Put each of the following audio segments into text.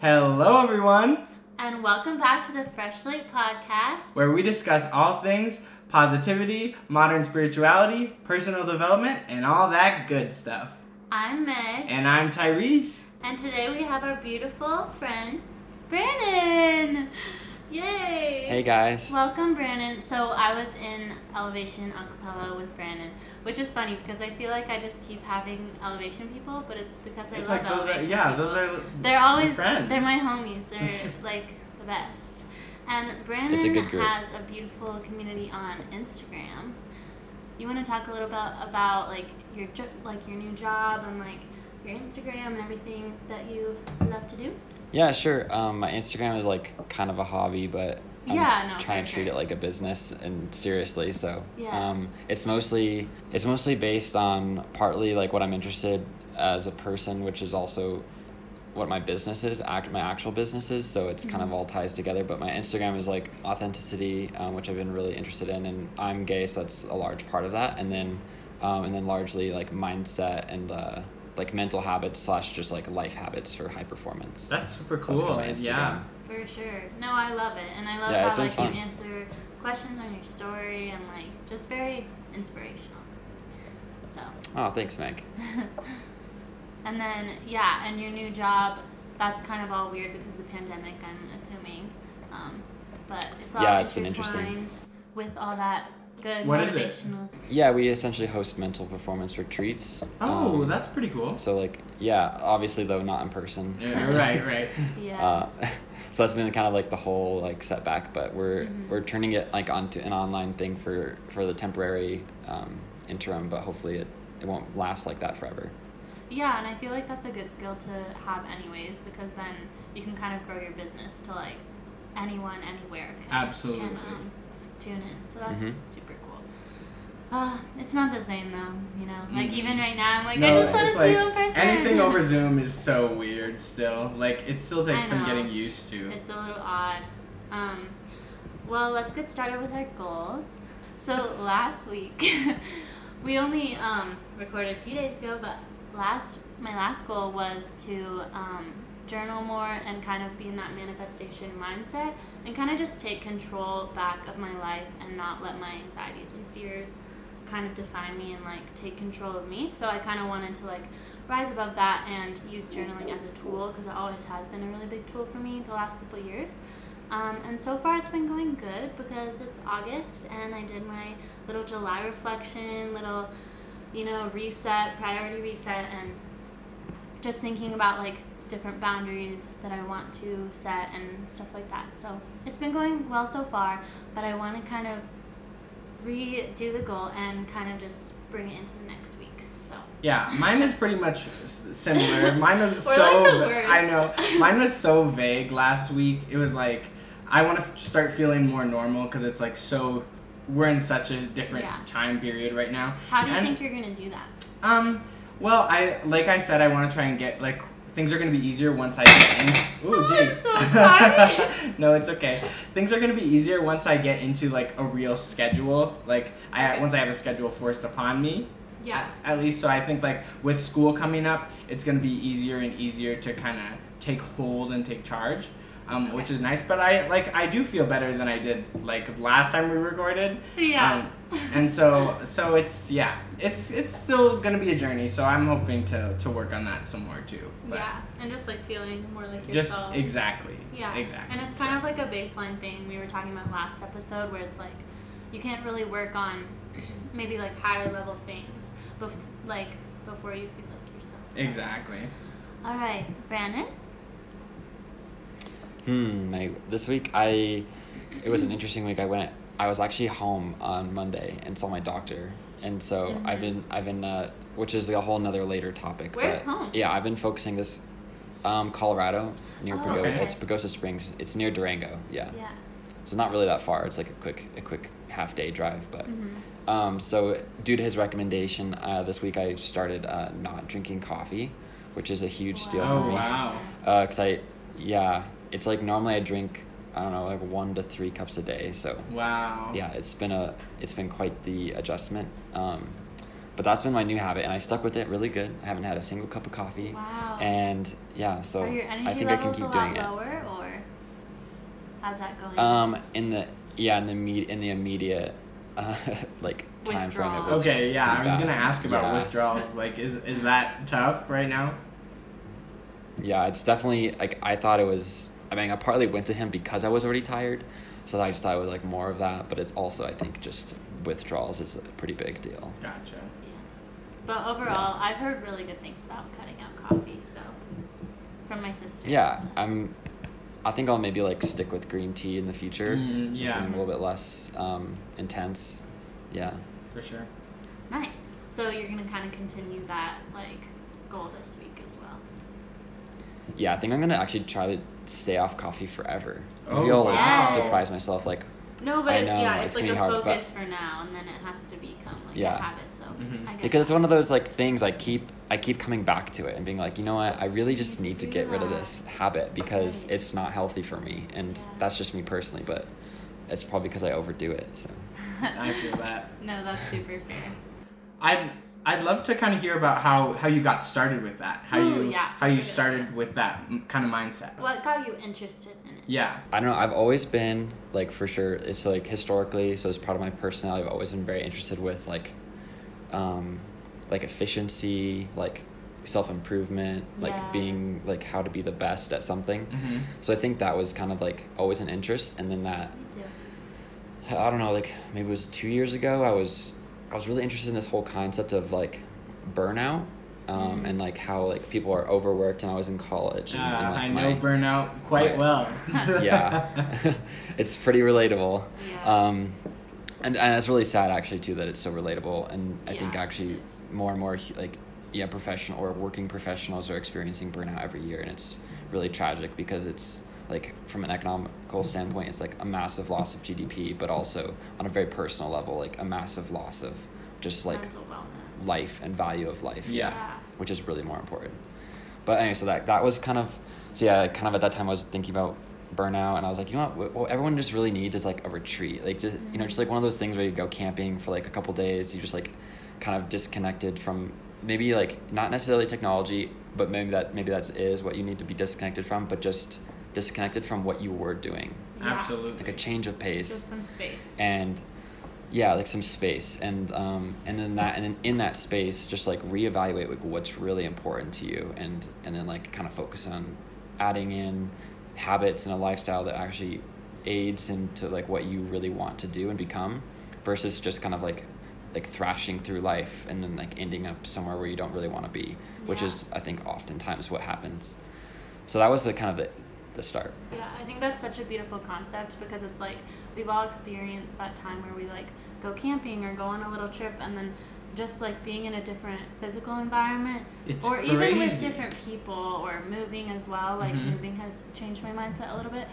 Hello, everyone, And welcome back to the Fresh Slate Podcast. where we discuss all things positivity, modern spirituality, personal development, and all that good stuff. I'm Meg, And I'm Tyrese. and today we have our beautiful friend, Brannon. Yay! Hey guys. Welcome, Brannon. So I was in Elevation Acapella with Brannon, which is funny because I feel like I just keep having Elevation people, but it's because I It's love like those are, Elevation. yeah, people. those are. They're always friends. they're my homies. They're like the best. And Brannon It's a good group. has a beautiful community on Instagram. You want to talk a little bit about like your like your new job and like your Instagram and everything that you love to do? Yeah, sure. Um, my Instagram is like kind of a hobby, but I'm Yeah, no, trying to treat sure. it like a business and seriously. So Yeah. um, it's mostly it's mostly based on partly like what I'm interested as a person, which is also what my business is, act my actual business is. So it's kind of Mm-hmm. all ties together. But my Instagram is like authenticity, um, which I've been really interested in, and I'm gay, so that's a large part of that. And then um, and then largely like mindset and uh, like mental habits slash just like life habits for high performance. That's super So that's cool. kinda my and Instagram. yeah. For sure. No, I love it, and I love Yeah, it's how like fun. you answer questions on your story and like just very inspirational. So. Oh, thanks, Meg. and then yeah, and your new job, that's kind of all weird because of the pandemic. I'm assuming, um, but it's all Yeah, it's been interesting. with all that good What is it? Yeah, we essentially host mental performance retreats. Oh, Um, that's pretty cool. so like yeah, obviously though not in person. Yeah, right, right. Yeah. Uh, so that's been kind of like the whole like setback, but we're Mhm. we're turning it like onto an online thing for for the temporary um, interim, but hopefully it, it won't last like that forever. yeah, and I feel like that's a good skill to have anyways because then you can kind of grow your business to like anyone anywhere can, Absolutely. can um, tune in. So that's Mhm. super cool. Uh, it's not the same though, you know. Like Mhm. even right now, I'm like, No, I just want to see like you in person. Anything over Zoom is so weird still. Like, it still takes some getting used to. It's a little odd. Um, well, let's get started with our goals. So last week, we only um, recorded a few days ago, but last my last goal was to um, journal more and kind of be in that manifestation mindset and kind of just take control back of my life and not let my anxieties and fears kind of define me and like take control of me. So I kind of wanted to like rise above that and use journaling as a tool because it always has been a really big tool for me the last couple years. Um, and so far it's been going good because it's August and I did my little July reflection, little, you know, reset, priority reset, and just thinking about like different boundaries that I want to set and stuff like that. So it's been going well so far, but I want to kind of redo the goal and kind of just bring it into the next week. So Yeah, mine is pretty much similar. Mine was so like I know. Mine was so vague last week. It was like I want to f- start feeling more normal because it's like so we're in such a different Yeah. time period right now. how do you And- think you're gonna do that? Um, well, I like I said, I want to try and get like things are gonna be easier once I get in. Ooh, Oh, I'm so sorry. no, it's okay. Things are gonna be easier once I get into like a real schedule. Like I Okay. once I have a schedule forced upon me. Yeah. At, at least, so I think like with school coming up, it's gonna be easier and easier to kind of take hold and take charge. Um, which is nice, but I like I do feel better than I did like last time we recorded. Yeah. Um, and so so it's yeah it's it's still gonna be a journey so i'm hoping to to work on that some more too but yeah, and just like feeling more like yourself. just exactly Yeah. exactly And it's kind of like a baseline thing we were talking about last episode where it's like you can't really work on maybe like higher level things bef- like before you feel like yourself. So- exactly All right, Brannon. Hmm. I, this week I, it was an interesting week. I went. I was actually home on Monday and saw my doctor, and so I've Mhm. been I've been uh, which is a whole nother later topic. Where's but, home? Yeah, I've been focusing this, um, Colorado near Oh, Pagosa. okay. It's Pagosa Springs. It's near Durango. Yeah. Yeah. So not really that far. It's like a quick a quick half day drive, but. hmm Um, so due to his recommendation, uh, this week I started uh, not drinking coffee, which is a huge deal oh for me. Oh wow Because I, yeah, it's like normally I drink, I don't know, like one to three cups a day. So wow yeah, it's been a, it's been quite the adjustment. Um, but that's been my new habit, and I stuck with it really good. I haven't had a single cup of coffee. Wow. And yeah, so Are your energy I think I can keep a lot doing it. or how's that going? Um, in the yeah, in the me- in the immediate uh, like time frame, it Withdrawal. was Okay, yeah, I was bad. gonna ask about Yeah. withdrawals. Like, is is that tough right now? Yeah, it's definitely like I thought it was. I mean, I partly went to him because I was already tired, so I just thought it was like more of that. But it's also, I think, just withdrawals is a pretty big deal. Gotcha. yeah. But overall, I've heard really good things about cutting out coffee. So, from my sister. Yeah, so- I'm. I think I'll maybe like stick with green tea in the future. Mm, yeah. something a little bit less um, intense. Yeah. For sure. Nice. So you're gonna kind of continue that like goal this week as well. Yeah, I think I'm gonna actually try to stay off coffee forever. Oh, Maybe I'll like wow. surprise myself like No, but I it's know, yeah, it's it's, like a be hard, but- focus for now, and then it has to become like Yeah. a habit. So Mhm. I get because it's one of those like things I keep I keep coming back to it and being like, you know what, I really just Need need to to do get rid of this habit because Right. it's not healthy for me, and Yeah. that's just me personally, but it's probably because I overdo it. So I feel that. no, that's super fair. I'd I'd love to kind of hear about how how you got started with that. How Ooh, you yeah, how you started idea. with that kind of mindset. What got you interested in it? Yeah. I don't know. I've always been like for sure. It's like historically, so as part of my personality, I've always been very interested with like, um, like efficiency, like self improvement, like Yeah. being like how to be the best at something. Mm-hmm. So I think that was kind of like always an interest, and then that Me too. I don't know, like maybe it was two years ago. I was I was really interested in this whole concept of like burnout, um, Mhm. and like how like people are overworked. And I was in college, Uh, and, and, like, I know my- burnout quite my- well. yeah, it's pretty relatable. Yeah. Um, and, and it's really sad actually too that it's so relatable. And I think actually more and more like yeah, professional or working professionals are experiencing burnout every year, and it's really tragic because it's like from an economical standpoint, it's like a massive loss of GDP, but also on a very personal level, like a massive loss of just like life and value of life. Yeah. Yeah. Which is really more important. But anyway, so that that was kind of so yeah, kind of at that time I was thinking about burnout and I was like, you know what, what everyone just really needs is like a retreat. Like just you know, just like one of those things where you go camping for like a couple days, you just like kind of disconnected from maybe like not necessarily technology, but maybe that maybe that is what you need to be disconnected from, but just disconnected from what you were doing. Yeah. Absolutely. Like a change of pace Just some space. and yeah like some space and um and then that and then in that space just like reevaluate like what's really important to you and and then like kind of focus on adding in habits and a lifestyle that actually aids into like what you really want to do and become versus just kind of like like thrashing through life and then like ending up somewhere where you don't really want to be which Yeah. is i think oftentimes what happens so that was the kind of the, the start Yeah, I think that's such a beautiful concept because it's like we've all experienced that time where we like go camping or go on a little trip and then just like being in a different physical environment It's or even with different people or moving as well like Mhm. moving has changed my mindset a little bit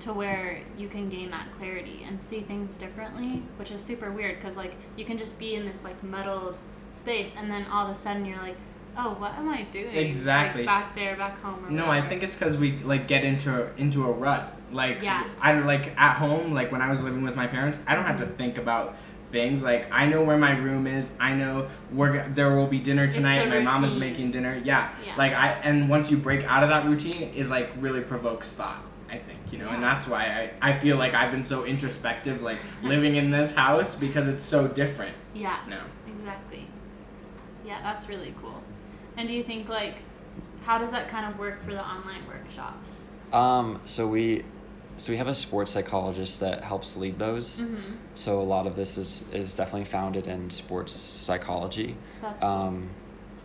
to where you can gain that clarity and see things differently which is super weird because like you can just be in this like muddled space and then all of a sudden you're like oh what am i doing Like, Exactly. back there back home or No, I think it's because we like get into into a rut. Like Yeah. I like at home, like when I was living with my parents, I don't have to mm-hmm. think about things. Like I know where my room is. I know we're there will be dinner tonight. My mom is making dinner. Yeah. Yeah. Like I and once you break out of that routine, it like really provokes thought. I think you know, and that's why I I feel like I've been so introspective, like living in this house because it's so different yeah No. Exactly. Yeah, that's really cool. And do you think like how does that kind of work for the online workshops? Um, so we, so we have a sports psychologist that helps lead those. Mm-hmm. So a lot of this is is definitely founded in sports psychology. That's cool. Um,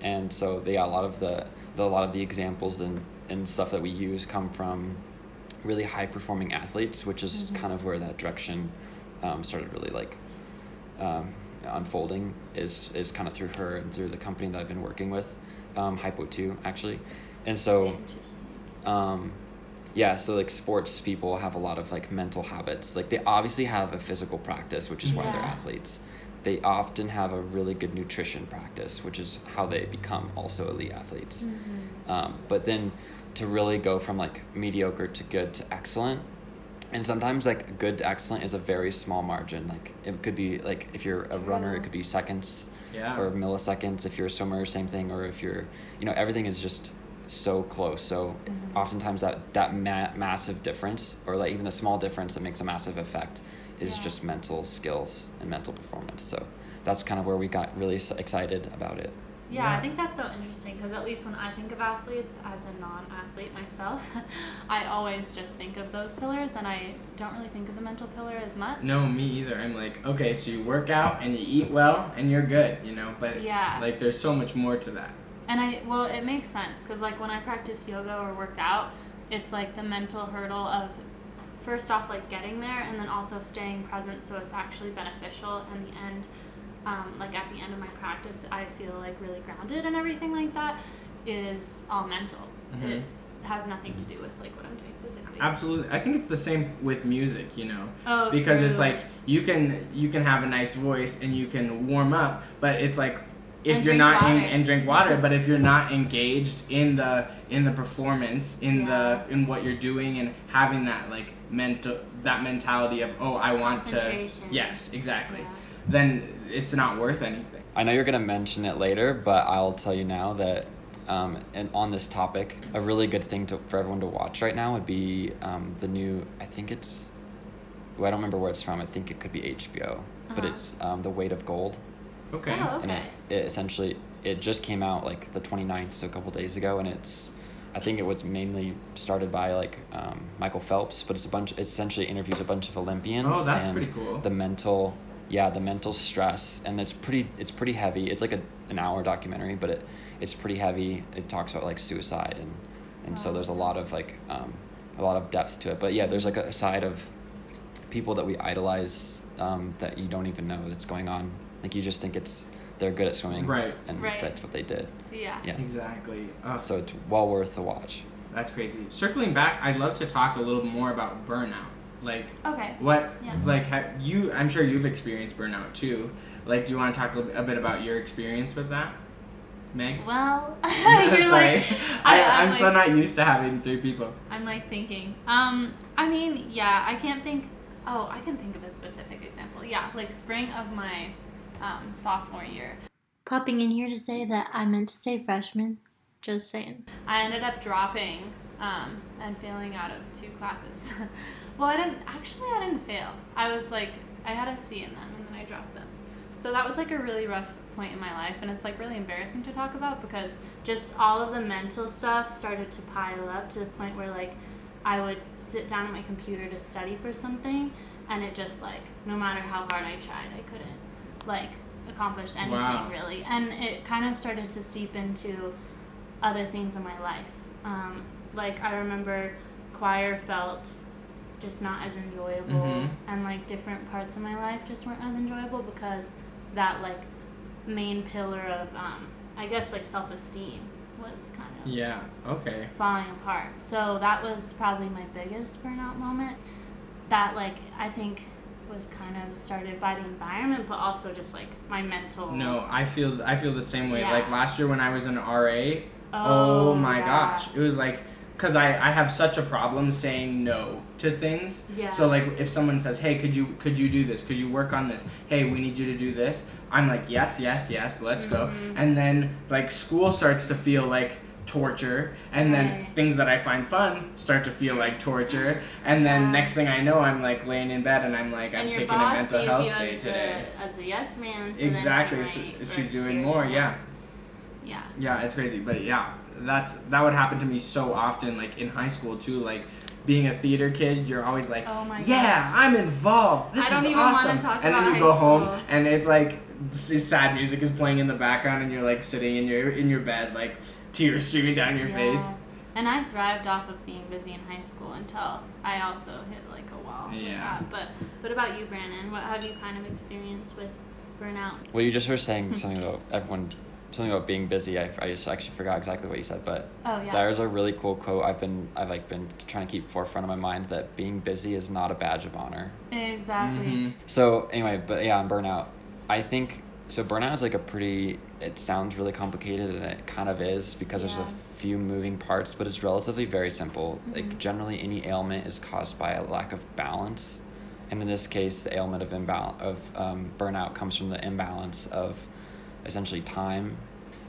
and so they, yeah, a lot of the, the a lot of the examples and and stuff that we use come from really high performing athletes, which is Mhm. kind of where that direction um, started really like um, unfolding is is kind of through her and through the company that I've been working with, um, Hypo Two actually, and so um yeah so like sports people have a lot of like mental habits. Like they obviously have a physical practice which is why they're athletes. They often have a really good nutrition practice which is how they become also elite athletes. Mm-hmm. um, but then to really go from like mediocre to good to excellent and sometimes like good to excellent is a very small margin. Like it could be like if you're a runner it could be seconds Yeah. or milliseconds if you're a swimmer same thing or if you're you know everything is just so close so Mhm. oftentimes that that ma- massive difference or like even the small difference that makes a massive effect is Yeah. just mental skills and mental performance so that's kind of where we got really excited about it Yeah, Yeah. I think that's so interesting because at least when I think of athletes as a non-athlete myself, I always just think of those pillars and I don't really think of the mental pillar as much. No, me either. I'm like, okay, so you work out and you eat well and you're good, you know. But Yeah. like, there's so much more to that. And I well, it makes sense because like when I practice yoga or work out, it's like the mental hurdle of first off like getting there and then also staying present so it's actually beneficial in the end. Um, like at the end of my practice, I feel like really grounded and everything like that is all mental. Mhm. It's has nothing to do with like what I'm doing physically. Absolutely. I think it's the same with music, you know. Oh, because it's like you can you can have a nice voice and you can warm up, but it's like if And you're not in, and drink water, but if you're not engaged in the in the performance, in Yeah. the in what you're doing and having that like mental that mentality of oh I want to yes exactly, Yeah. Then it's not worth anything. I know you're gonna mention it later, but I'll tell you now that, um, and on this topic, a really good thing to for everyone to watch right now would be um, the new. I think it's. Well, I don't remember where it's from. I think it could be HBO, but Uh-huh. it's um, the Weight of Gold, Okay. Oh, and okay. it, it essentially it just came out like the 29th, so a couple days ago, and it's. I think it was mainly started by like um, Michael Phelps, but it's a bunch. It essentially interviews a bunch of Olympians. Oh, that's and pretty cool. The mental, yeah, the mental stress, and it's pretty. It's pretty heavy. It's like a an hour documentary, but it it's pretty heavy. It talks about like suicide and and so Oh, there's a lot of like um, a lot of depth to it. But yeah, there's like a side of people that we idolize um, that you don't even know that's going on. Like you just think it's they're good at swimming, Right. And Right. that's what they did. Yeah. Yeah. Exactly. Oh, So it's well worth the watch. that's crazy. Circling back, I'd love to talk a little more about burnout. Like Okay. what Yeah. like have you I'm sure you've experienced burnout too. Like do you want to talk a, a bit about your experience with that? Meg? Well, Sorry. you're like, I, I- I'm I'm so not used to having three people. I'm like thinking. Um, I mean, yeah, I can't think. Oh, I can think of a specific example. Yeah, like spring of my um, sophomore year. Popping in here to say that I meant to say freshman. Just saying. I ended up dropping um, and failing out of two classes. Well, I didn't actually. I didn't fail. I was like, I had a C in them, and then I dropped them. So that was like a really rough point in my life, and it's like really embarrassing to talk about because just all of the mental stuff started to pile up to the point where like I would sit down at my computer to study for something, and it just like no matter how hard I tried, I couldn't like accomplish anything Wow. really, and it kind of started to seep into other things in my life. Um, like I remember choir felt just not as enjoyable, Mhm. and like different parts of my life just weren't as enjoyable because that like main pillar of um, I guess like self esteem was kind of Yeah. Okay. falling apart. So that was probably my biggest burnout moment. That like I think was kind of started by the environment, but also just like my mental. No, I feel I feel the same way. Yeah. Like last year when I was in RA, oh, my yeah. gosh, it was like because I, I have such a problem saying no to things. Yeah. So like if someone says, "Hey, could you could you do this? Could you work on this? Hey, we need you to do this." I'm like, "Yes, yes, yes, let's go." Mhm. And then like school starts to feel like torture and then Right. things that I find fun start to feel like torture and then Yeah. next thing I know I'm like laying in bed and I'm like I'm taking a mental health day today. A, as a yes man. So exactly. So she might she's doing more, yeah. Yeah. Yeah, it's crazy, but yeah, that's that would happen to me so often, like in high school too. Like being a theater kid, you're always like, Oh my yeah, gosh. I'm involved. This I don't is even awesome. talk and about then you high go home, and it's like s- sad music is playing in the background, and you're like sitting in your in your bed, like tears streaming down your face. And I thrived off of being busy in high school until I also hit like a wall. with Yeah. that. But what about you, Brannon? What have you kind of experienced with burnout? Well, you just were saying something about everyone, something about being busy. I, I just actually forgot exactly what you said, but Oh yeah. there's a really cool quote I've been I've like been trying to keep forefront of my mind that being busy is not a badge of honor. Exactly. Mhm. So anyway, but yeah, on burnout, I think so burnout is like a pretty. It sounds really complicated, and it kind of is because there's a few moving parts, but it's relatively very simple. Like Mhm. generally, any ailment is caused by a lack of balance, and in this case, the ailment of imbalance of um, burnout comes from the imbalance of essentially time,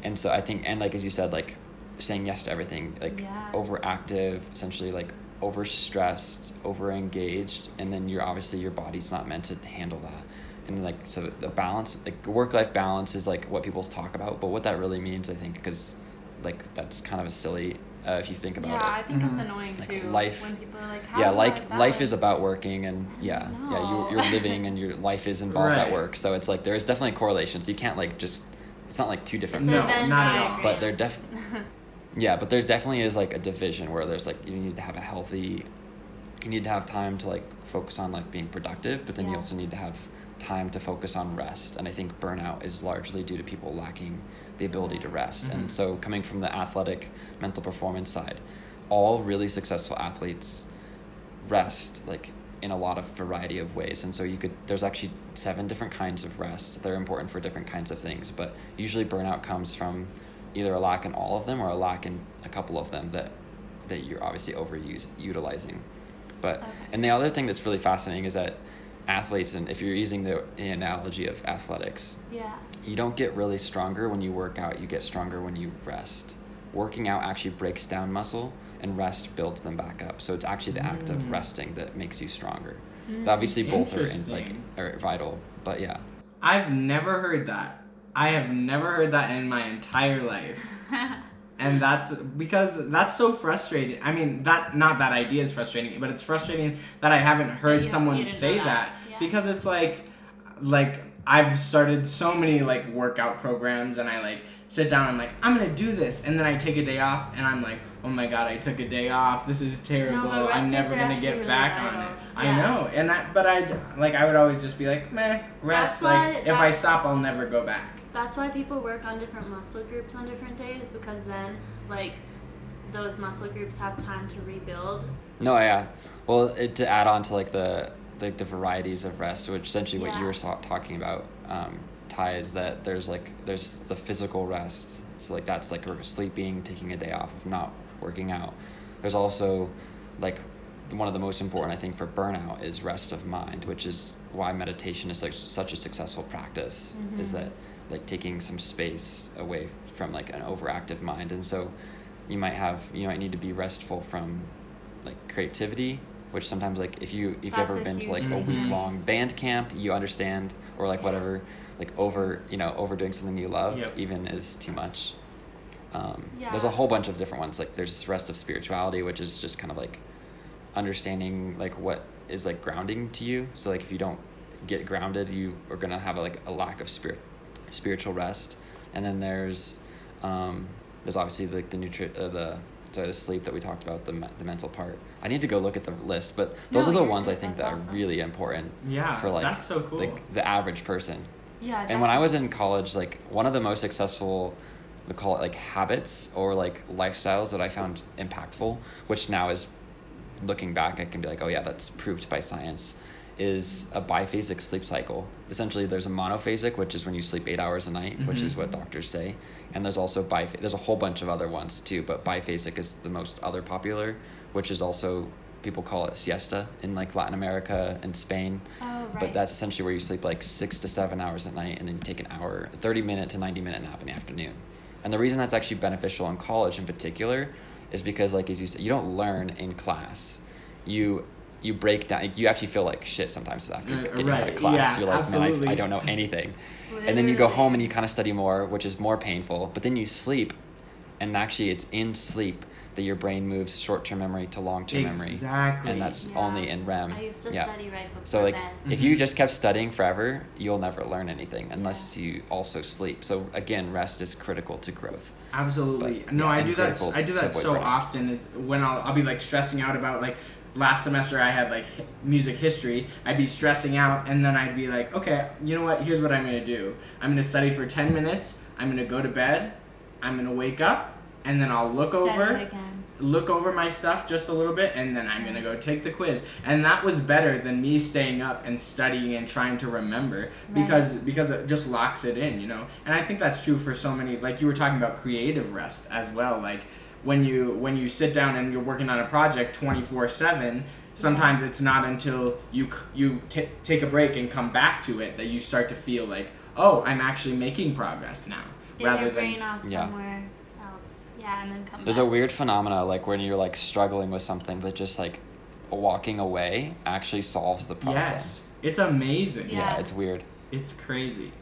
and so I think, and like as you said, like saying yes to everything, like Yeah. overactive, essentially like overstressed, overengaged, and then you're obviously your body's not meant to handle that. And like so the balance, like work life balance is like what people talk about, but what that really means, I think, because like that's kind of a silly uh, if you think about yeah, it. I think it's Mhm. annoying Like, too. life- when people are like, How yeah, like I life is about working, and yeah, yeah, No. you you're living, and your life is involved at work. So it's like there is definitely correlations. You can't like just. It's not like two different. It's No, not at all. But they're def- Yeah, but there definitely is like a division where there's like you need to have a healthy you need to have time to like focus on like being productive, but then you also need to have time to focus on rest. And I think burnout is largely due to people lacking the ability to Rest. Mhm. And so coming from the athletic mental performance side, all really successful athletes rest like in a lot of variety of ways and so you could there's actually seven different kinds of rest they're important for different kinds of things but usually burnout comes from either a lack in all of them or a lack in a couple of them that that you're obviously overuse utilizing but Okay. and the other thing that's really fascinating is that athletes and if you're using the analogy of athletics yeah. You don't get really stronger when you work out you get stronger when you rest working out actually breaks down muscle and rest builds them back up so it's actually the act of Mm. resting that makes you stronger Mm. obviously both are in, like are vital but yeah I've never heard that. I have never heard that in my entire life. And that's because that's so frustrating. I mean, that not that idea is frustrating, but it's frustrating that I haven't heard you- someone say that, that. Yeah. because it's like like I've started so many like workout programs and I like sit down and like I'm going to do this and then I take a day off and I'm like, "Oh my god, I took a day off. This is terrible. but rest I'm never going to get really back on vital. it." I know. And I but I like I would always just be like, "Meh, rest That's why- like if I stop, I'll never go back." That's why people work on different muscle groups on different days because then, like, those muscle groups have time to rebuild. no yeah well it, to add on to like the like the varieties of rest which essentially what you were talking about um Ty, is that there's like there's the physical rest. So like that's like sleeping taking a day off of not working out. There's also like one of the most important i think for burnout is rest of mind which is why meditation is such such a successful practice is Mhm. that like taking some space away from like an overactive mind. And so you might have you might need to be restful from like creativity which sometimes like if you if you've ever been to like huge a week long band camp you understand or like Yeah. whatever like over you know overdoing something you love Yep. even is too much um, Yeah. there's a whole bunch of different ones like there's rest of spirituality which is just kind of like understanding like what is like grounding to you so like if you don't get grounded you are gonna have like a lack of spirit spiritual rest and then there's um there's obviously like the nutri- uh, the the sleep that we talked about the, the mental part i need to go look at the list but those No, are the ones i think that awesome. are really important Yeah, for like that's so cool. like the average person Yeah. and when I was in college, like one of the most successful, we call it like habits or like lifestyles that I found impactful, which now is looking back, I can be like, oh yeah, that's proved by science, is a biphasic sleep cycle. Essentially, there's a monophasic, which is when you sleep eight hours a night, which is Mhm. what doctors say, and there's also biphasic. There's a whole bunch of other ones too, but biphasic is the most other popular, which is also people call it siesta in like Latin America and Spain. Oh, right. But that's essentially where you sleep like six to seven hours at night and then you take an hour, 30 minute to 90 minute nap in the afternoon. And the reason that's actually beneficial in college in particular is because, like, as you said, you don't learn in class. You you break down, you actually feel like shit sometimes after Uh, getting out of class. yeah, You're like, man, I, I don't know anything. And then you go home and you kind of study more, which is more painful. But then you sleep, and actually, it's in sleep that your brain moves short term memory to long term memory. Exactly. And that's Yeah. only in REM. I used to yeah. study right before So like bed. if you just kept studying forever, you'll never learn anything unless you also sleep. So again, rest is critical to growth. Absolutely. But, no, yeah, I and do that. I do that so burnout. often. Is when I'll, I'll be like stressing out about like last semester I had like music history. I'd be stressing out, and then I'd be like, okay, you know what? Here's what I'm gonna do. I'm gonna study for ten minutes. I'm gonna go to bed. I'm gonna wake up, and then I'll look over. again. look over my stuff just a little bit and then I'm gonna go take the quiz. And that was better than me staying up and studying and trying to remember because because it just locks it in, you know. And I think that's true for so many like you were talking about creative rest as well. Like when you when you sit down and you're working on a project 24/7 sometimes it's not until you you t- take a break and come back to it that you start to feel like oh i'm actually making progress now Get rather your than brain off Yeah. somewhere else. Yeah, and then come back. There's back. a weird phenomena like when you're like struggling with something, but just like walking away actually solves the problem. yes it's amazing Yeah, Yeah. it's weird. it's crazy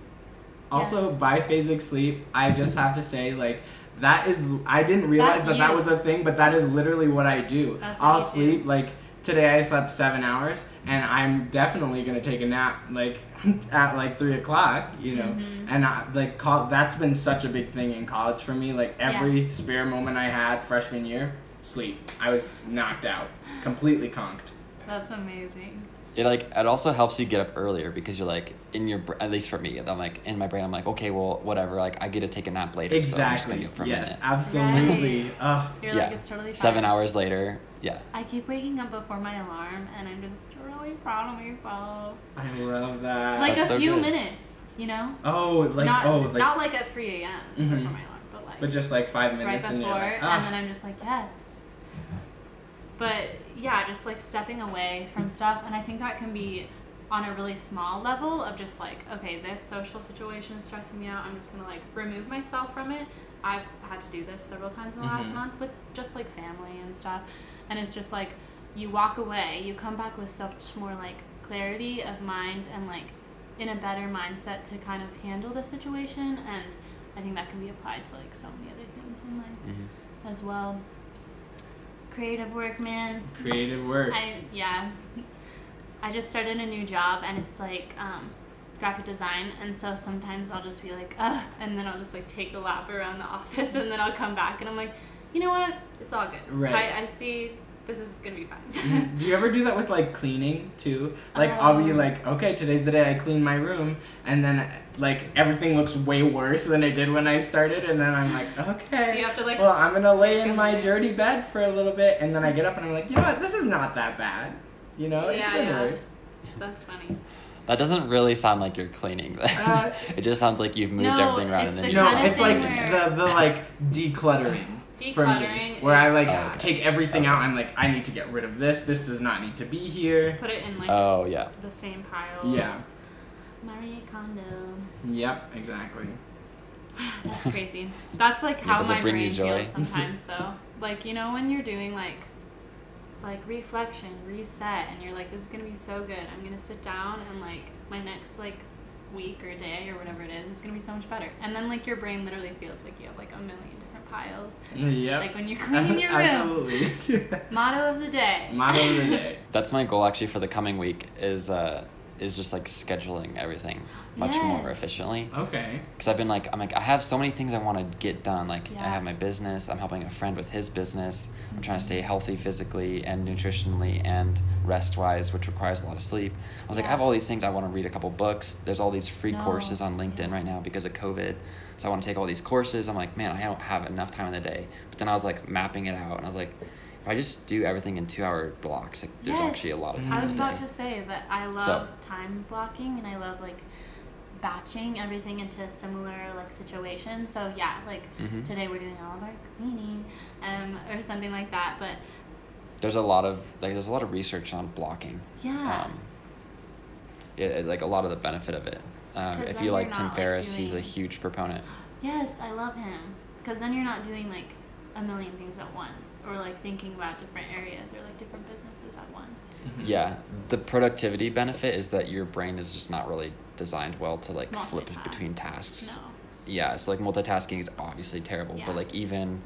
also biphasic sleep i just have to say like that is i didn't realize That's that that was a thing but that is literally what i do That's i'll you do. sleep like today i slept seven hours and i'm definitely gonna take a nap like at like three o'clock you know Mm-hmm. and I, like col- that's been such a big thing in college for me like every spare moment i had freshman year sleep i was knocked out completely conked That's amazing. It like it also helps you get up earlier because you're like in your at least for me I'm like in my brain I'm like okay well whatever like I get to take a nap later so I'm just gonna exactly go for yes minute. absolutely Right. Ugh. You're yeah, like, it's totally fine. seven hours later. Yeah, I keep waking up before my alarm, and I'm just really proud of myself. i love that Like That's a so few good. minutes, you know? oh like not, oh like not like at 3 a.m. Mhm. before my alarm, but like But just like five minutes right and before, you're like, and ah. then I'm just like, yes. But yeah, just like stepping away from stuff, and I think that can be on a really small level of just like, okay, this social situation is stressing me out. I'm just gonna like remove myself from it. I've had to do this several times in the last Mhm. month with just like family and stuff, and it's just like you walk away, you come back with such more like clarity of mind and like in a better mindset to kind of handle the situation and I think that can be applied to like so many other things in life hmm as well. Creative work, man. creative work. I yeah. I just started a new job and it's like um, graphic design and so sometimes I'll just be like, ugh, and then I'll just like take the lap around the office and then I'll come back and I'm like, you know what? It's all good. Right. I, I see this is gonna be fine. Mhm. Do you ever do that with like cleaning too? Like I'll be Um. like, okay, today's the day I clean my room, and then like everything looks way worse than it did when I started, and then I'm like, okay, You have to, like, well, I'm gonna lay in my dirty bed for a little bit, and then I get up and I'm like, you know what, this is not that bad, you know, it's Yeah, been yeah. worse. That's funny. That doesn't really sound like you're cleaning. Uh, it just sounds like you've moved No, everything around and then the you're No, kind of it's like where- the the like decluttering. For me, Decluttering where I like Oh, okay. take everything Okay. out, I'm like, I need to get rid of this. This does not need to be here. Put it in like Oh yeah. the same piles. Yeah. Marie Kondo. Yep, exactly. That's crazy. That's like how my brain feels sometimes though. Like, you know when you're doing like like reflection, reset and you're like this is going to be so good. I'm going to sit down and like my next like week or day or whatever it is is going to be so much better. And then like your brain literally feels like you have like a million different piles. Yep. Like when you're cleaning your room. Absolutely. Motto of the day. Motto of the day. That's my goal actually for the coming week is uh is just like scheduling everything much more efficiently. Okay. Because I've been like, I'm like, I have so many things I want to get done. Like, I have my business. I'm helping a friend with his business. I'm trying to stay mm-hmm. healthy physically and nutritionally and rest wise, which requires a lot of sleep. I was like, I have all these things. I want to read a couple books. There's all these free No. courses on LinkedIn Yeah. right now because of COVID. So I want to take all these courses. I'm like, man, I don't have enough time in the day. But then I was like mapping it out and I was like, if I just do everything in two hour blocks, like, there's Yes. actually a lot of time I was about to say that I love So- time blocking and I love like batching everything into similar like situations. So yeah, like Mhm. today we're doing all of our cleaning, um, or something like that. But There's a lot of like there's a lot of research on blocking. yeah, um, yeah, like a lot of the benefit of it. Um, 'Cause if you like Tim not, like, Ferriss, he's a huge proponent. yes, I love him because then you're not doing like a million things at once or like thinking about different areas or like different businesses at once. Mm-hmm. Yeah, the productivity benefit is that your brain is just not really designed well to like flip between tasks. No. Yeah, so like multitasking is obviously terrible, Yeah. but like even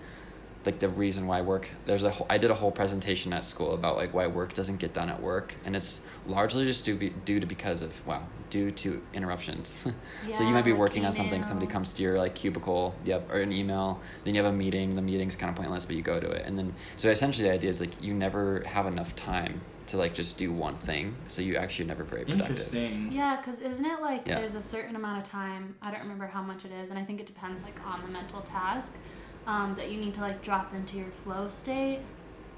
like the reason why work there's a whole, I did a whole presentation at school about like why work doesn't get done at work and it's largely just due, due to because of wow due to interruptions so you might be like working on something somebody comes to your like cubicle yep or an email then you have a meeting the meeting's kind of pointless but you go to it and then so essentially the idea is like you never have enough time to like just do one thing so you actually never very productive Interesting. Yeah, because isn't it like Yeah. there's a certain amount of time? I don't remember how much it is, and I think it depends like on the mental task. Um, that you need to like drop into your flow state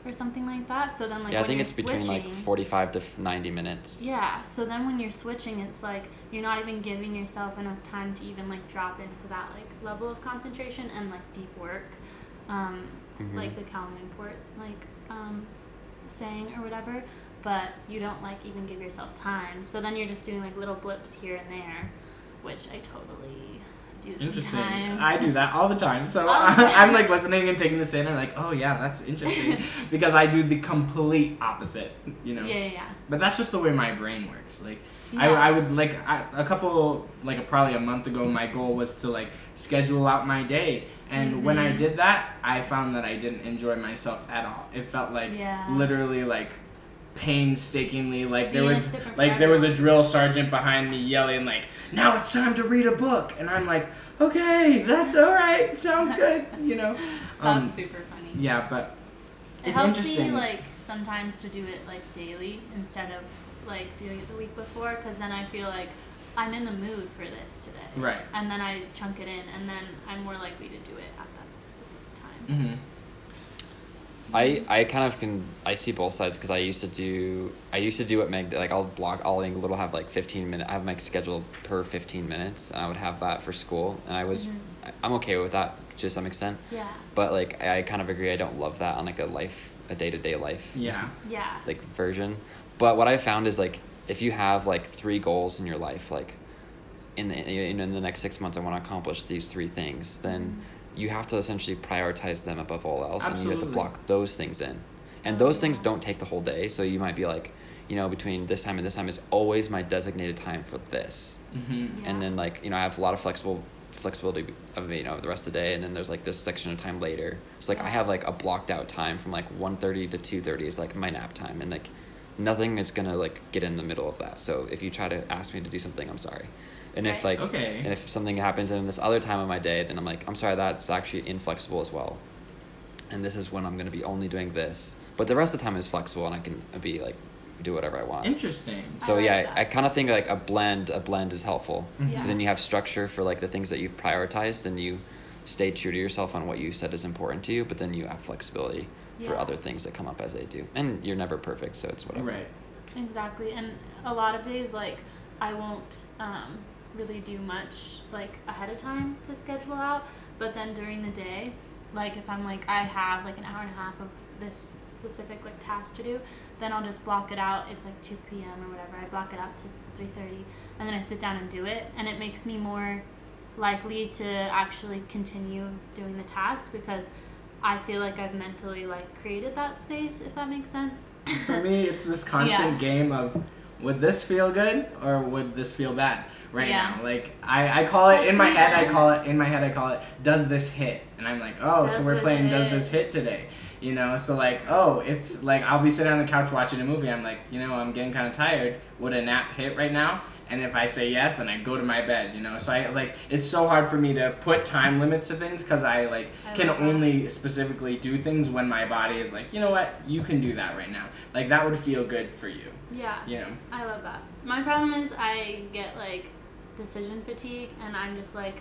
or something like that. So then like yeah, I think it's between like 45 to 90 minutes. Yeah, so then when you're switching, it's like you're not even giving yourself enough time to even like drop into that like level of concentration and like deep work, um, Mhm. like the Cal Newport like um, saying or whatever. But you don't like even give yourself time. So then you're just doing like little blips here and there, which I totally do Interesting. sometimes. I do that all the time. So All. I'm like listening and taking this in. I'm like, oh yeah, that's interesting because I do the complete opposite. You know. Yeah, yeah, yeah. But that's just the way my brain works. Like Yeah. I, I would like I, a couple like probably a month ago, my goal was to like schedule out my day. And when I Mhm. did that, I found that I didn't enjoy myself at all. It felt like Yeah. literally like painstakingly like See, there was it's different for like there was a drill sergeant behind me yelling like now it's time to read a book and i'm like okay that's all right sounds good you know um, That's super funny. yeah but It helps me like sometimes to do it like daily instead of like doing it the week before because then I feel like I'm in the mood for this today. Right. And then I chunk it in and then I'm more likely to do it at that specific time. hmm I, I kind of can I see both sides because I used to do I used to do what Meg did like I'll block I'll like little have like fifteen minute I have my schedule per fifteen minutes and I would have that for school and I was Mhm. I, I'm okay with that to some extent Yeah. but like I kind of agree I don't love that on like a life a day to day life yeah Yeah. like version but what I found is like if you have like three goals in your life like in the in, in the next six months I want to accomplish these three things then you have to essentially prioritize them above all else and you have to block those things in. And those things don't take the whole day so you might be like you know between this time and this time is always my designated time for this. Hmm Yeah. and then like you know I have a lot of flexible flexibility of you know the rest of the day and then there's like this section of time later. So like I have like a blocked out time from like 1.30 to 2.30 is like my nap time and like nothing is gonna like get in the middle of that. So if you try to ask me to do something I'm sorry and if like Okay. and if something happens in this other time of my day then I'm like I'm sorry that's actually inflexible as well and this is when I'm gonna be only doing this but the rest of the time is flexible and I can be like do whatever I want interesting I so like yeah, that. I, kind of think like a blend. A blend is helpful because Yeah. then you have structure for like the things that you've prioritized, and you stay true to yourself on what you said is important to you. But then you have flexibility for Yeah. other things that come up as they do, and you're never perfect, so it's whatever. right Exactly, and a lot of days like I won't um, really do much like ahead of time to schedule out, but then during the day, like if I'm like I have like an hour and a half of this specific like task to do, then I'll just block it out. It's like two p.m. or whatever. I block it out to three thirty, and then I sit down and do it, and it makes me more likely to actually continue doing the task because I feel like I've mentally like created that space. If that makes sense. for me it's this constant Yeah. game of would this feel good or would this feel bad right Yeah. now. Like I, I call it in my head i call it in my head i call it does this hit? And i'm like oh so we're playing does this hit today you know? So like oh it's like i'll be sitting on the couch watching a movie. I'm like you know i'm getting kind of tired. Would a nap hit right now? And if i say yes then i go to my bed you know? So i like it's so hard for me to put time limits to things because i like I can love that. only specifically do things when my body is like you know what? You can do that right now. Like that would feel good for you. Yeah. you know I love that. My problem is I get like decision fatigue and I'm just like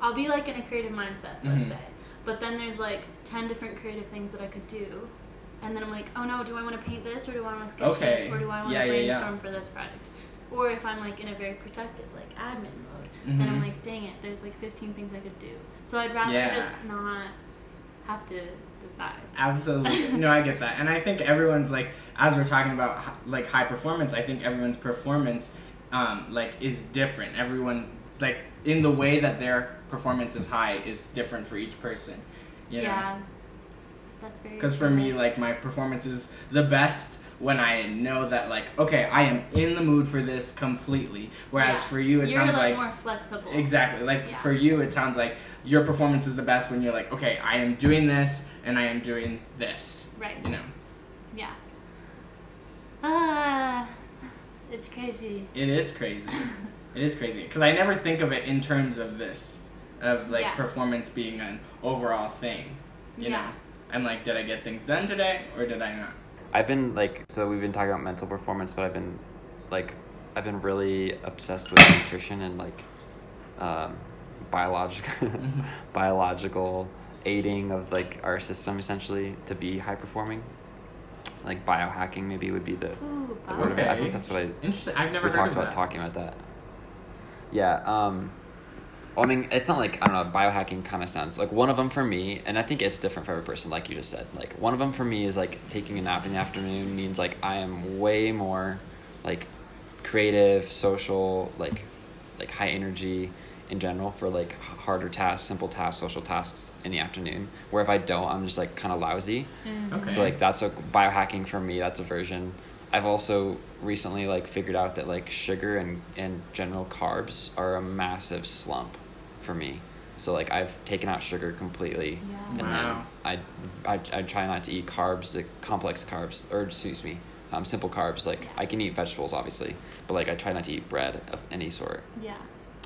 I'll be like in a creative mindset, let's Mhm. say. But then there's like 10 different creative things that I could do. And then I'm like, "Oh no, do I want to paint this or do I want to sketch this or do I want to Yeah, yeah, yeah. brainstorm for this project?" Or if I'm like in a very protective like admin mode, then I'm Mhm. like, "Dang it, there's like 15 things I could do." So I'd rather Yeah. just not have to decide. Absolutely. no, I get that. And I think everyone's like, as we're talking about like high performance, I think everyone's performance, um, like is different. Everyone like in the way that their performance is high is different for each person. You know. Yeah. That's very Because for me, like my performance is the best when I know that like okay, I am in the mood for this completely. Whereas Yeah. for you, it You're sounds like, like more flexible. Exactly. Like Yeah. for you, it sounds like your performance is the best when you're like, okay, I am doing this and I am doing this. Right. You know, Yeah. Ah, it's crazy. it is crazy. it is crazy because I never think of it in terms of this, of like Yeah. performance being an overall thing. You Yeah. know, I'm like, did I get things done today or did I not? I've been like so we've been talking about mental performance, but I've been like I've been really obsessed with nutrition and like um, biological biological aiding of like our system essentially to be high performing. Like biohacking maybe would be the, Ooh, the word of it. I think that's what I Interesting. I've never we talked about that. talking about that. Yeah. Um, well, I mean, it's not like I don't know. Biohacking kind of sounds like one of them for me, and I think it's different for every person. Like you just said, like one of them for me is like taking a nap in the afternoon means like I am way more like creative, social, like like high energy in general for like harder tasks, simple tasks, social tasks in the afternoon. Where if I don't, I'm just like kind of lousy. Okay. So like that's a biohacking for me. That's a version. I've also recently like figured out that like sugar and and general carbs are a massive slump for me. So like I've taken out sugar completely, Yeah. and Wow. then I, I I try not to eat carbs, like complex carbs, or excuse me, um, simple carbs. Like I can eat vegetables obviously, but like I try not to eat bread of any sort Yeah.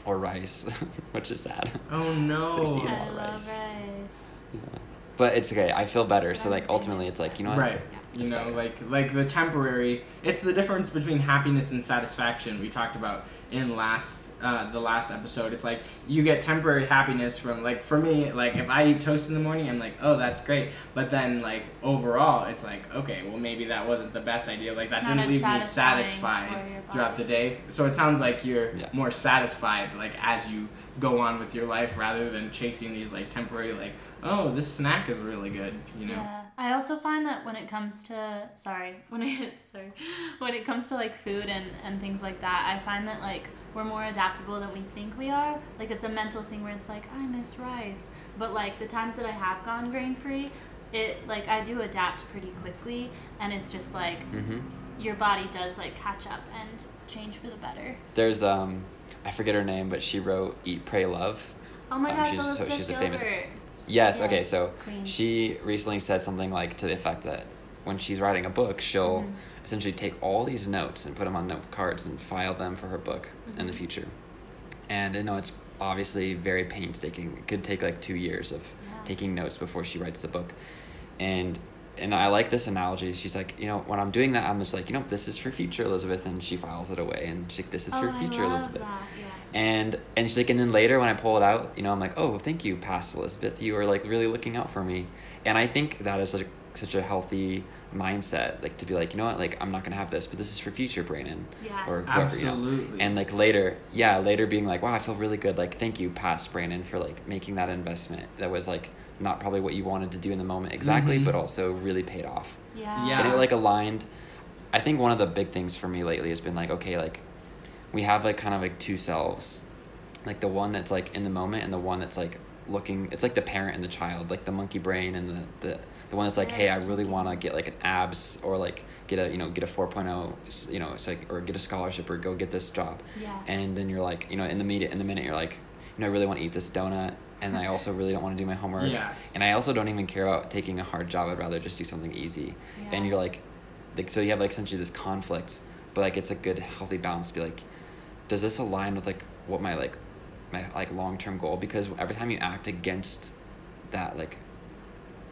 Or rice, which is sad. oh no. So I just eat a lot I of love rice. rice. But it's okay. I feel better. So like ultimately, it's like you know what? Right. Yeah. You know, better. like like the temporary. It's the difference between happiness and satisfaction we talked about in last uh, the last episode. It's like you get temporary happiness from like for me like if I eat toast in the morning, I'm like oh that's great. But then like overall, it's like okay, well maybe that wasn't the best idea. Like that didn't leave me satisfied throughout the day. So it sounds like you're Yeah. more satisfied like as you go on with your life rather than chasing these like temporary like oh this snack is really good. You know. Yeah. I also find that when it comes to sorry, when it sorry, when it comes to like food and and things like that, I find that like we're more adaptable than we think we are. Like it's a mental thing where it's like I miss rice, but like the times that I have gone grain free, it like I do adapt pretty quickly, and it's just like Mm-hmm. your body does like catch up and change for the better. There's um, I forget her name, but she wrote "Eat, Pray, Love." Oh my Um, gosh, she's- so Elizabeth she's a famous- Gilbert. Yes. Okay. So queen. she recently said something like to the effect that when she's writing a book, she'll Mhm. essentially take all these notes and put them on note cards and file them for her book in the Mhm. future. And I know it's obviously very painstaking. It could take like two years of Yeah. taking notes before she writes the book. And and I like this analogy. She's like, you know, when I'm doing that, I'm just like, you know, this is for future Elizabeth, and she files it away, and she's like, this is oh, for future Elizabeth. Yeah. And and she's like, and then later when I pull it out, you know, I'm like, oh, thank you, past Elizabeth. You are like really looking out for me. And I think that is like such a healthy mindset, like to be like, you know what, like I'm not gonna have this, but this is for future Brannon Yeah. or whoever, you know. And like later, yeah, later being like, wow, I feel really good. Like, thank you, past Brannon, for like making that investment. That was like not probably what you wanted to do in the moment exactly, Mhm. but also really paid off yeah. Yeah. and it like aligned i think one of the big things for me lately has been like okay like we have like kind of like two selves. Like the one that's like in the moment and the one that's like looking it's like the parent and the child like the monkey brain and the the, the one that's like hey i really want to get like an abs or like get a you know get a 4.0 s- you know it's like or get a scholarship or go get this job. Yeah. and then you're like you know in the minute in the minute you're like you know i really want to eat this donut and i also really don't want to do my homework. Yeah. and i also don't even care about taking a hard job. I'd rather just do something easy. And you're like, like so you have like essentially this conflict but like it's a good healthy balance to be like does this align with like what my like my like long-term goal because every time you act against that like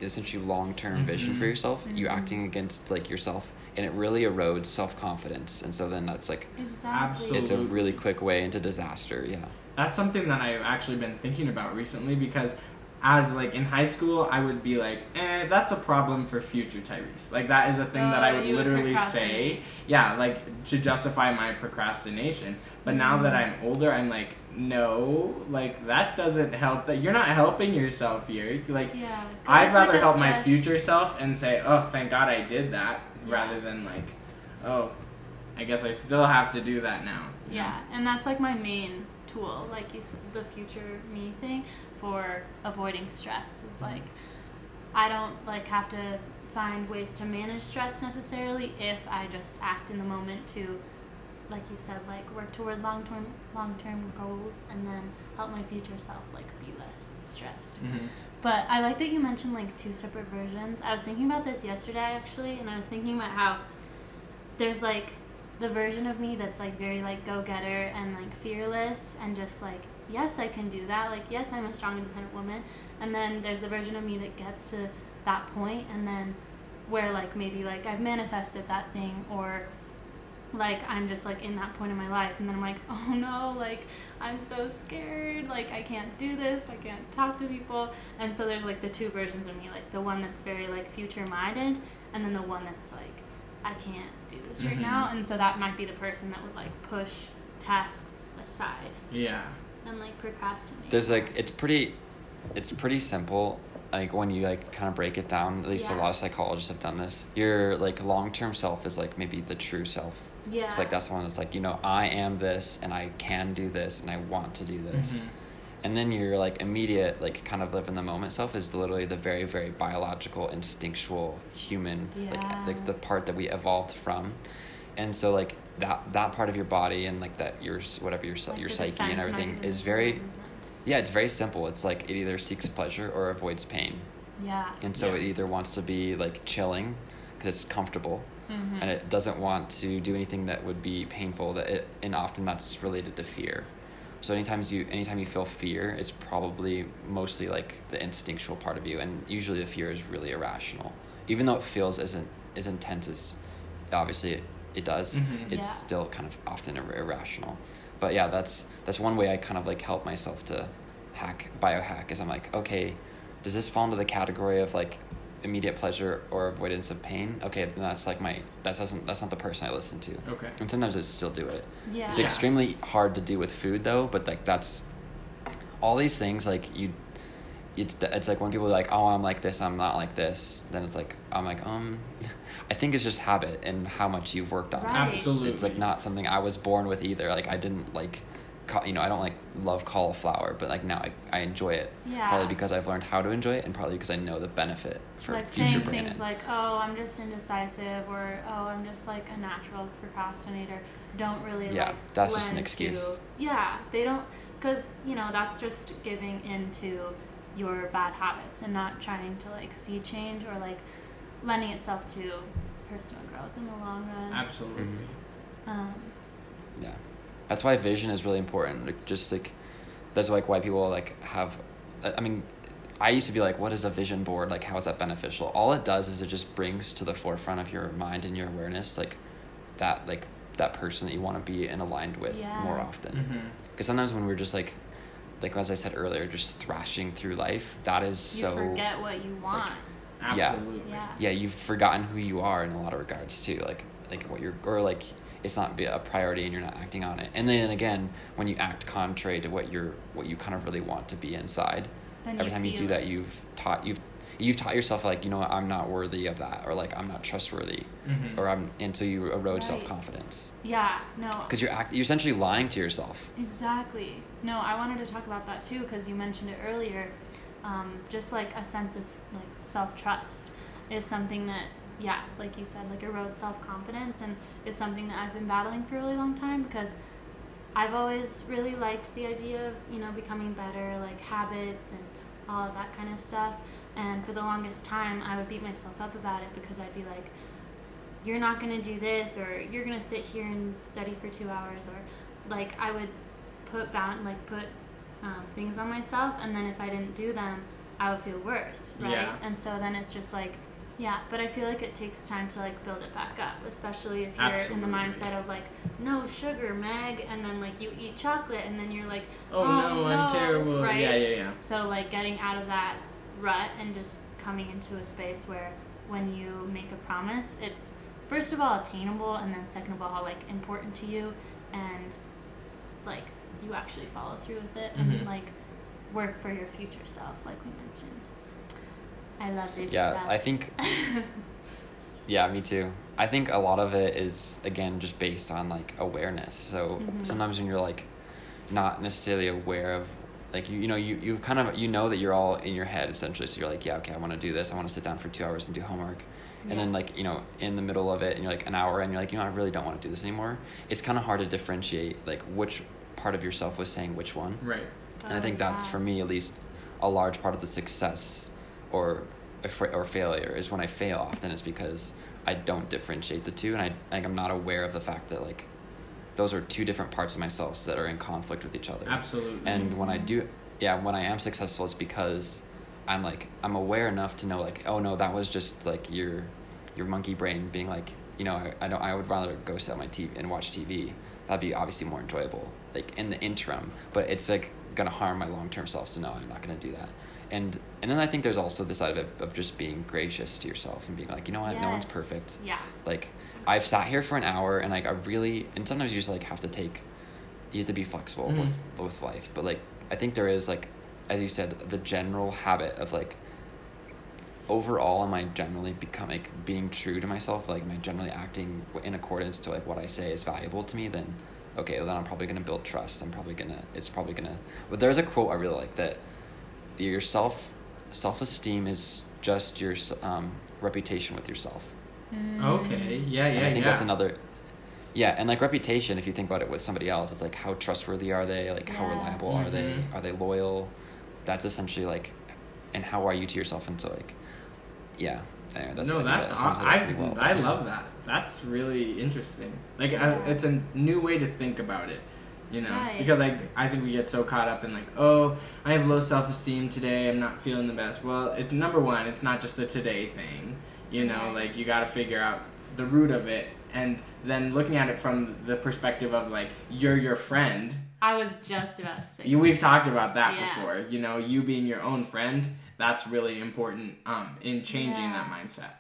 essentially long-term vision for Mhm. yourself you're Mhm. acting against like yourself and it really erodes self-confidence and so then that's like Exactly. it's a really quick way into disaster yeah That's something that I've actually been thinking about recently because as like in high school I would be like, eh, that's a problem for future Tyrese. Like that is a thing that I Oh, would you would literally say. Yeah, like to justify my procrastination. But now that I'm older, I'm like, no, like that doesn't help that you're not helping yourself here. Like Yeah. I'd rather like help my future self and say, "Oh, thank God I did that," Yeah. rather than like, "Oh, I guess I still have to do that now." know? Yeah, and that's like my main tool, like you said, the future me thing for avoiding stress is like I don't like have to find ways to manage stress necessarily if I just act in the moment to like you said like work toward long term long term goals and then help my future self like be less stressed. Mhm. But I like that you mentioned like two separate versions. I was thinking about this yesterday actually, and I was thinking about how there's like the version of me that's like very like go getter and like fearless and just like yes I can do that. Like yes I'm a strong independent woman. And then there's the version of me that gets to that point and then where like maybe like I've manifested that thing or like I'm just like in that point in my life and then I'm like, "Oh no, like I'm so scared. Like I can't do this. I can't talk to people." And so there's like the two versions of me, like the one that's very like future minded and then the one that's like I can't do this right Mhm. now. And so that might be the person that would like push tasks aside Yeah. And like procrastinate. There's like it's pretty, it's pretty simple. Like when you like kind of break it down, at least a lot of psychologists have done this. Your like long term self is like maybe the true self. yeah. It's like that's the one that's like you know I am this and I can do this and I want to do this. Mhm. And then your like immediate like kind of live in the moment self is literally the very very biological instinctual human like like the part that we evolved from. And so like that that part of your body and like that your whatever your Like your psyche and everything is very yeah, it's very simple. It's like it either seeks pleasure or avoids pain. Yeah. And so Yeah. it either wants to be like chilling because it's comfortable Mhm. and it doesn't want to do anything that would be painful that it and often that's related to fear. So anytime you anytime you feel fear, it's probably mostly like the instinctual part of you and usually the fear is really irrational. Even though it feels as in, as intense as obviously it, it does, Mhm. it's Yeah. still kind of often ir- irrational. But yeah, that's that's one way I kind of like help myself to hack biohack is I'm like, okay, does this fall into the category of like immediate pleasure or avoidance of pain? Okay, then that's like my that doesn't that's not the person I listen to. Okay. And sometimes I still do it. Yeah. It's Yeah. extremely hard to do with food though, but like that's all these things like you it's it's like when people are like, "Oh, I'm like this, I'm not like this." Then it's like I'm like, "Um, I think it's just habit and how much you've worked on it." Right. Absolutely. It's like not something I was born with either. Like I didn't like you know, I don't like love cauliflower, but like now I, I enjoy it. Yeah. Probably because I've learned how to enjoy it and probably because I know the benefit for like future saying brain. things like, "Oh, I'm just indecisive," or "Oh, I'm just like a natural procrastinator." Don't really Yeah, like. that's just an excuse. To, yeah, they don't, because you know that's just giving into your bad habits and not trying to like see change or like lending itself to personal growth in the long run. Absolutely. Mhm. Um, Yeah, that's why vision is really important. Like, just like that's like why people like have. I I mean, I used to be like, "What is a vision board? Like, how is that beneficial?" All it does is it just brings to the forefront of your mind and your awareness like that like that person that you want to be and aligned with more Yeah. often. Mm-hmm. Because sometimes when we're just like, like as I said earlier, just thrashing through life, that is you so. forget what you want. Yeah. Absolutely. yeah. yeah, you've forgotten who you are in a lot of regards too. Like like what you're or like it's not be a priority and you're not acting on it. And then again, when you act contrary to what you're what you kind of really want to be inside, Then every you time you do it. that, you've taught you've you've taught yourself like you know what I'm not worthy of that or like I'm not trustworthy Mm-hmm. or I'm and so you erode Right. self confidence Yeah. No. because you're act you're essentially lying to yourself. Exactly. No, I wanted to talk about that too because you mentioned it earlier. Um, just like a sense of like self trust is something that, yeah, like you said, like erodes self confidence and is something that I've been battling for a really long time because I've always really liked the idea of you know becoming better, like habits and all of that kind of stuff. And for the longest time, I would beat myself up about it because I'd be like, you're not going to do this or you're going to sit here and study for two hours or like i would put bound like put um, things on myself and then if i didn't do them i would feel worse right Yeah. and so then it's just like yeah but i feel like it takes time to like build it back up especially if you're in the mindset of like no sugar meg and then like you eat chocolate and then you're like Oh, no, I'm terrible. right Yeah, yeah, yeah. so like getting out of that rut and just coming into a space where when you make a promise, it's first of all attainable and then second of all like important to you and like you actually follow through with it Mhm. and like work for your future self like we mentioned. I love this Yeah, stuff. I think Yeah, me too. I think a lot of it is again just based on like awareness. So Mhm. sometimes when you're like not necessarily aware of like you you know you you kind of you know that you're all in your head essentially. So you're like, yeah, okay, I want to do this. I want to sit down for 2 hours and do homework. And then like, you know, in the middle of it and you're like an hour and you're like, you know, I really don't want to do this anymore. It's kind of hard to differentiate like which part of yourself was saying which one. Right. And I Oh, think that's for me at least a large part of the success or or failure is when I fail often is because I don't differentiate the two and I like I'm not aware of the fact that like those are two different parts of myself that are in conflict with each other. Absolutely. And when I do yeah, when I am successful it's because I'm like I'm aware enough to know like oh no that was just like your your monkey brain being like you know, I, I don't. I would rather go sit on my TV and watch TV. That'd be obviously more enjoyable, like in the interim. But it's like gonna harm my long term self. So no, I'm not gonna do that. And and then I think there's also the side of it of just being gracious to yourself and being like, you know what, no one's perfect. Yeah. Like I've sat here for an hour and like I really and sometimes you just like have to take you have to be flexible Mhm. with with life. But like I think there is like as you said, the general habit of like overall am I generally becoming being true to myself, like am I generally acting in accordance to like what I say is valuable to me, then okay, then I'm probably gonna build trust. I'm probably gonna it's probably gonna but there's a quote I really like that your self self esteem is just your um, reputation with yourself. Okay. Yeah. Yeah. And I think yeah. that's another. Yeah, and like reputation, if you think about it with somebody else, it's like how trustworthy are they? Like how Yeah. reliable are they? Mhm. Are they loyal? That's essentially like, and how are you to yourself? And so like, yeah. Anyway, that's, no, think that's that sums it I, up pretty well. I love that. That's really interesting. Like I, it's a new way to think about it, you know. Right. Because I I think we get so caught up in like, oh, I have low self esteem today. I'm not feeling the best. Well, it's number one. It's not just a today thing. You know, Right. like you got to figure out the root of it, and then looking at it from the perspective of like you're your friend. I was just about to say. You, we've talked about that Yeah. before. You know, you being your own friend. That's really important um, in changing Yeah. that mindset.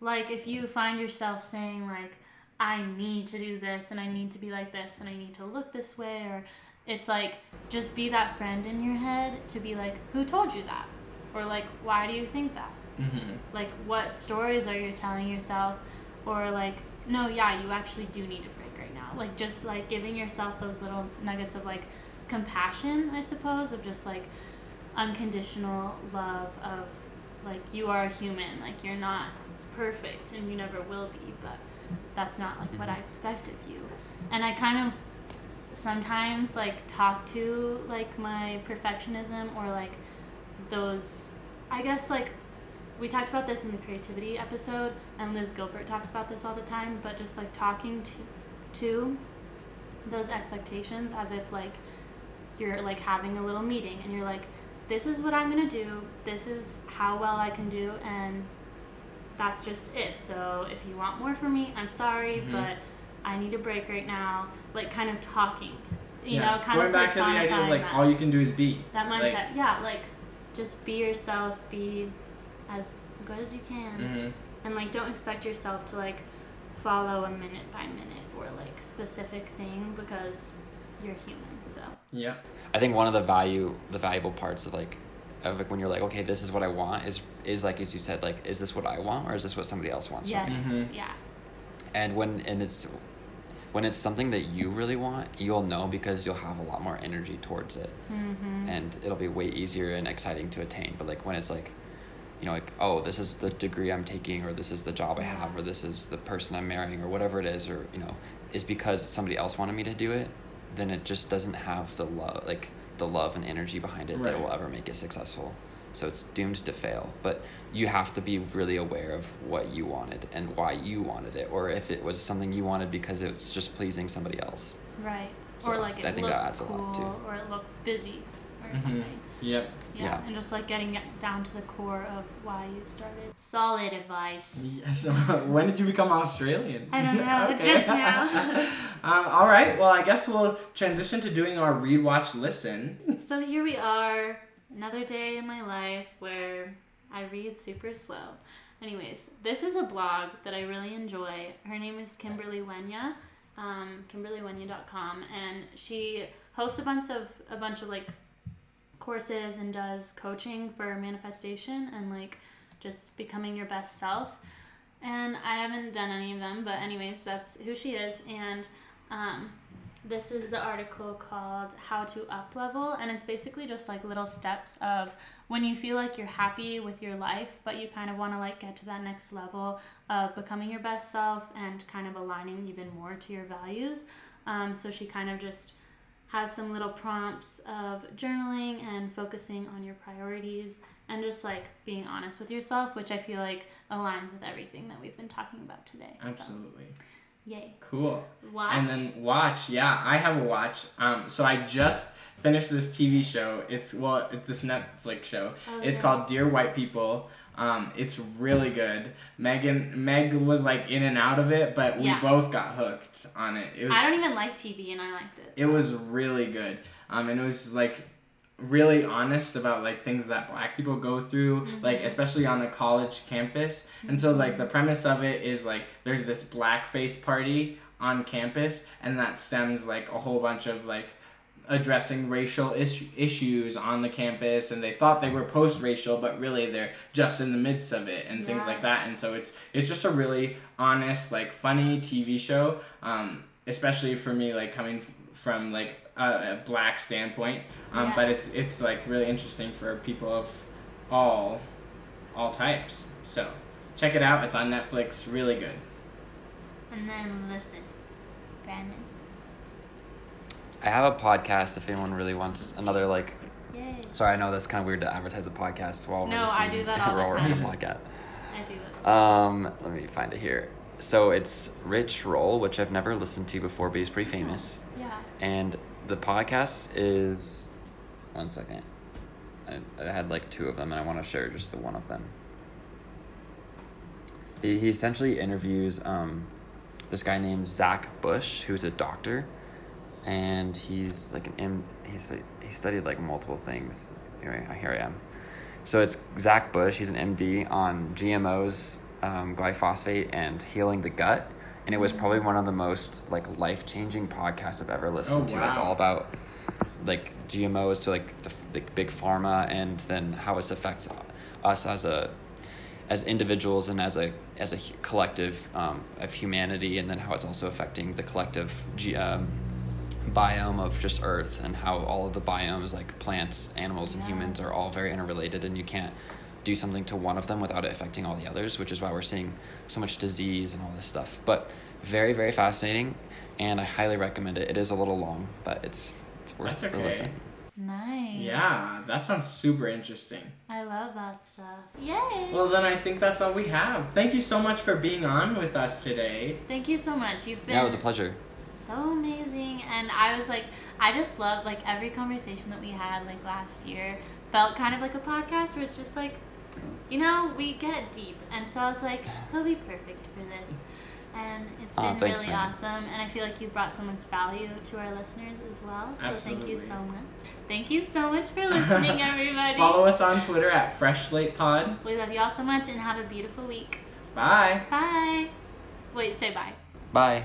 Like if you find yourself saying like I need to do this and I need to be like this and I need to look this way or it's like just be that friend in your head to be like who told you that? Or like why do you think that? Mm-hmm. like what stories are you telling yourself? Or like no yeah you actually do need a break right now. Like just like giving yourself those little nuggets of like compassion i suppose of just like unconditional love of like you are a human like you're not perfect and you never will be but that's not like what mm-hmm. i expect of you. And i kind of sometimes like talk to like my perfectionism or like those i guess like we talked about this in the creativity episode and liz gilbert talks about this all the time but just like talking to to those expectations as if like you're like having a little meeting and you're like this is what i'm going to do. This is how well i can do and that's just it. So if you want more from me i'm sorry Mhm. but i need a break right now. Like kind of talking you yeah. know kind going of back to the idea of like that. all you can do is be. That Like- mindset. Yeah like just be yourself be as good as you can. Mhm. and like don't expect yourself to like follow a minute by minute or like specific thing because you're human so. Yeah. I think one of the value, the valuable parts of like, of like when you're like, okay, this is what I want, is is like as you said, like, is this what I want or is this what somebody else wants from me? yes Mhm. yeah and when and it's when it's something that you really want you'll know because you'll have a lot more energy towards it mm-hmm. and it'll be way easier and exciting to attain but like when it's like you know like oh this is the degree i'm taking or this is the job i have or this is the person i'm marrying or whatever it is or you know is because somebody else wanted me to do it then it just doesn't have the love like the love and energy behind it that Right. will ever make it successful so it's doomed to fail but you have to be really aware of what you wanted and why you wanted it or if it was something you wanted because it's just pleasing somebody else right So, or like it I think that looks adds a cool lot, too. or it looks busy or Mhm. something yep yeah. Yeah. and just like getting down to the core of why you started solid advice Yeah, so when did you become Australian? I don't know, just now. um, all right. Well, I guess we'll transition to doing our read, watch, listen. So here we are, another day in my life where I read super slow. Anyways, this is a blog that I really enjoy. Her name is Kimberley Wenya, um, KimberleyWenya.com, and she hosts a bunch of a bunch of like courses and does coaching for manifestation and like just becoming your best self. And I haven't done any of them, but anyways, that's who she is. And um, this is the article called How to Up Level, and it's basically just like little steps of when you feel like you're happy with your life, but you kind of want to like get to that next level of becoming your best self and kind of aligning even more to your values. Um, so she kind of just has some little prompts of journaling and focusing on your priorities and just like being honest with yourself, which I feel like aligns with everything that we've been talking about today. Absolutely. So, yay. Cool. Watch. And then watch. Yeah, I have a watch. Um, so I just finished this TV show. It's well, it's this Netflix show. Oh, It's yeah. called Dear White People. Um, it's really good. Megan Meg was like in and out of it, but we Yeah. both got hooked on it. It was I don't even like TV, and I liked it. it was really good. Um, and it was like really honest about like things that black people go through like especially on a college campus and so like the premise of it is like there's this blackface party on campus and that stems like a whole bunch of like addressing racial is- issues on the campus and they thought they were post-racial but really they're just in the midst of it and things like that. And so it's it's just a really honest like funny tv show um, especially for me like coming f- from like a, a black standpoint. Um, Yeah. but it's it's like really interesting for people of all all types. So check it out. It's on netflix. Really good. And then listen, Brannon. I have a podcast if anyone really wants another like. Yay. Sorry, I know that's kind of weird to advertise a podcast while we're No. I do that all the time. podcast. I do that. Um, let me find it here. So it's Rich Roll, which I've never listened to before, but he's pretty famous. Yeah. And the podcast is one second. I, I had like two of them, and I want to share just the one of them. He, he essentially interviews um, this guy named Zach Bush, who's a doctor, and he's like an M. He's like, he studied like multiple things. Here I, here I am. So it's Zach Bush. He's an MD on GMOs, um, glyphosate, and healing the gut. And it was probably one of the most like life changing podcasts I've ever listened Oh, to. It's all about like GMOs to like the, the big pharma, and then how it affects us as a as individuals and as a as a collective um, of humanity, and then how it's also affecting the collective G, um, biome of just Earth, and how all of the biomes, like plants, animals, and Yeah. humans, are all very interrelated, and you can't do something to one of them without it affecting all the others, which is why we're seeing so much disease and all this stuff. But very, very fascinating, and I highly recommend it. It is a little long, but it's it's worth That's the okay. listen. Nice. yeah that sounds super interesting I love that stuff. Yay. well then i think that's all we have thank you so much for being on with us today Thank you so much. You've been Yeah, it was a pleasure. So amazing. And i was like i just love like every conversation that we had like last year felt kind of like a podcast where it's just like you know we get deep. And so i was like he'll be perfect for this. And it's ah, been thanks, really Megan. awesome. And i feel like you've brought so much value to our listeners as well. So thank you so much. Thank you so much for listening everybody. Follow us on twitter at fresh slate pod. We love you all so much and have a beautiful week. Bye. Bye. Wait say bye. Bye.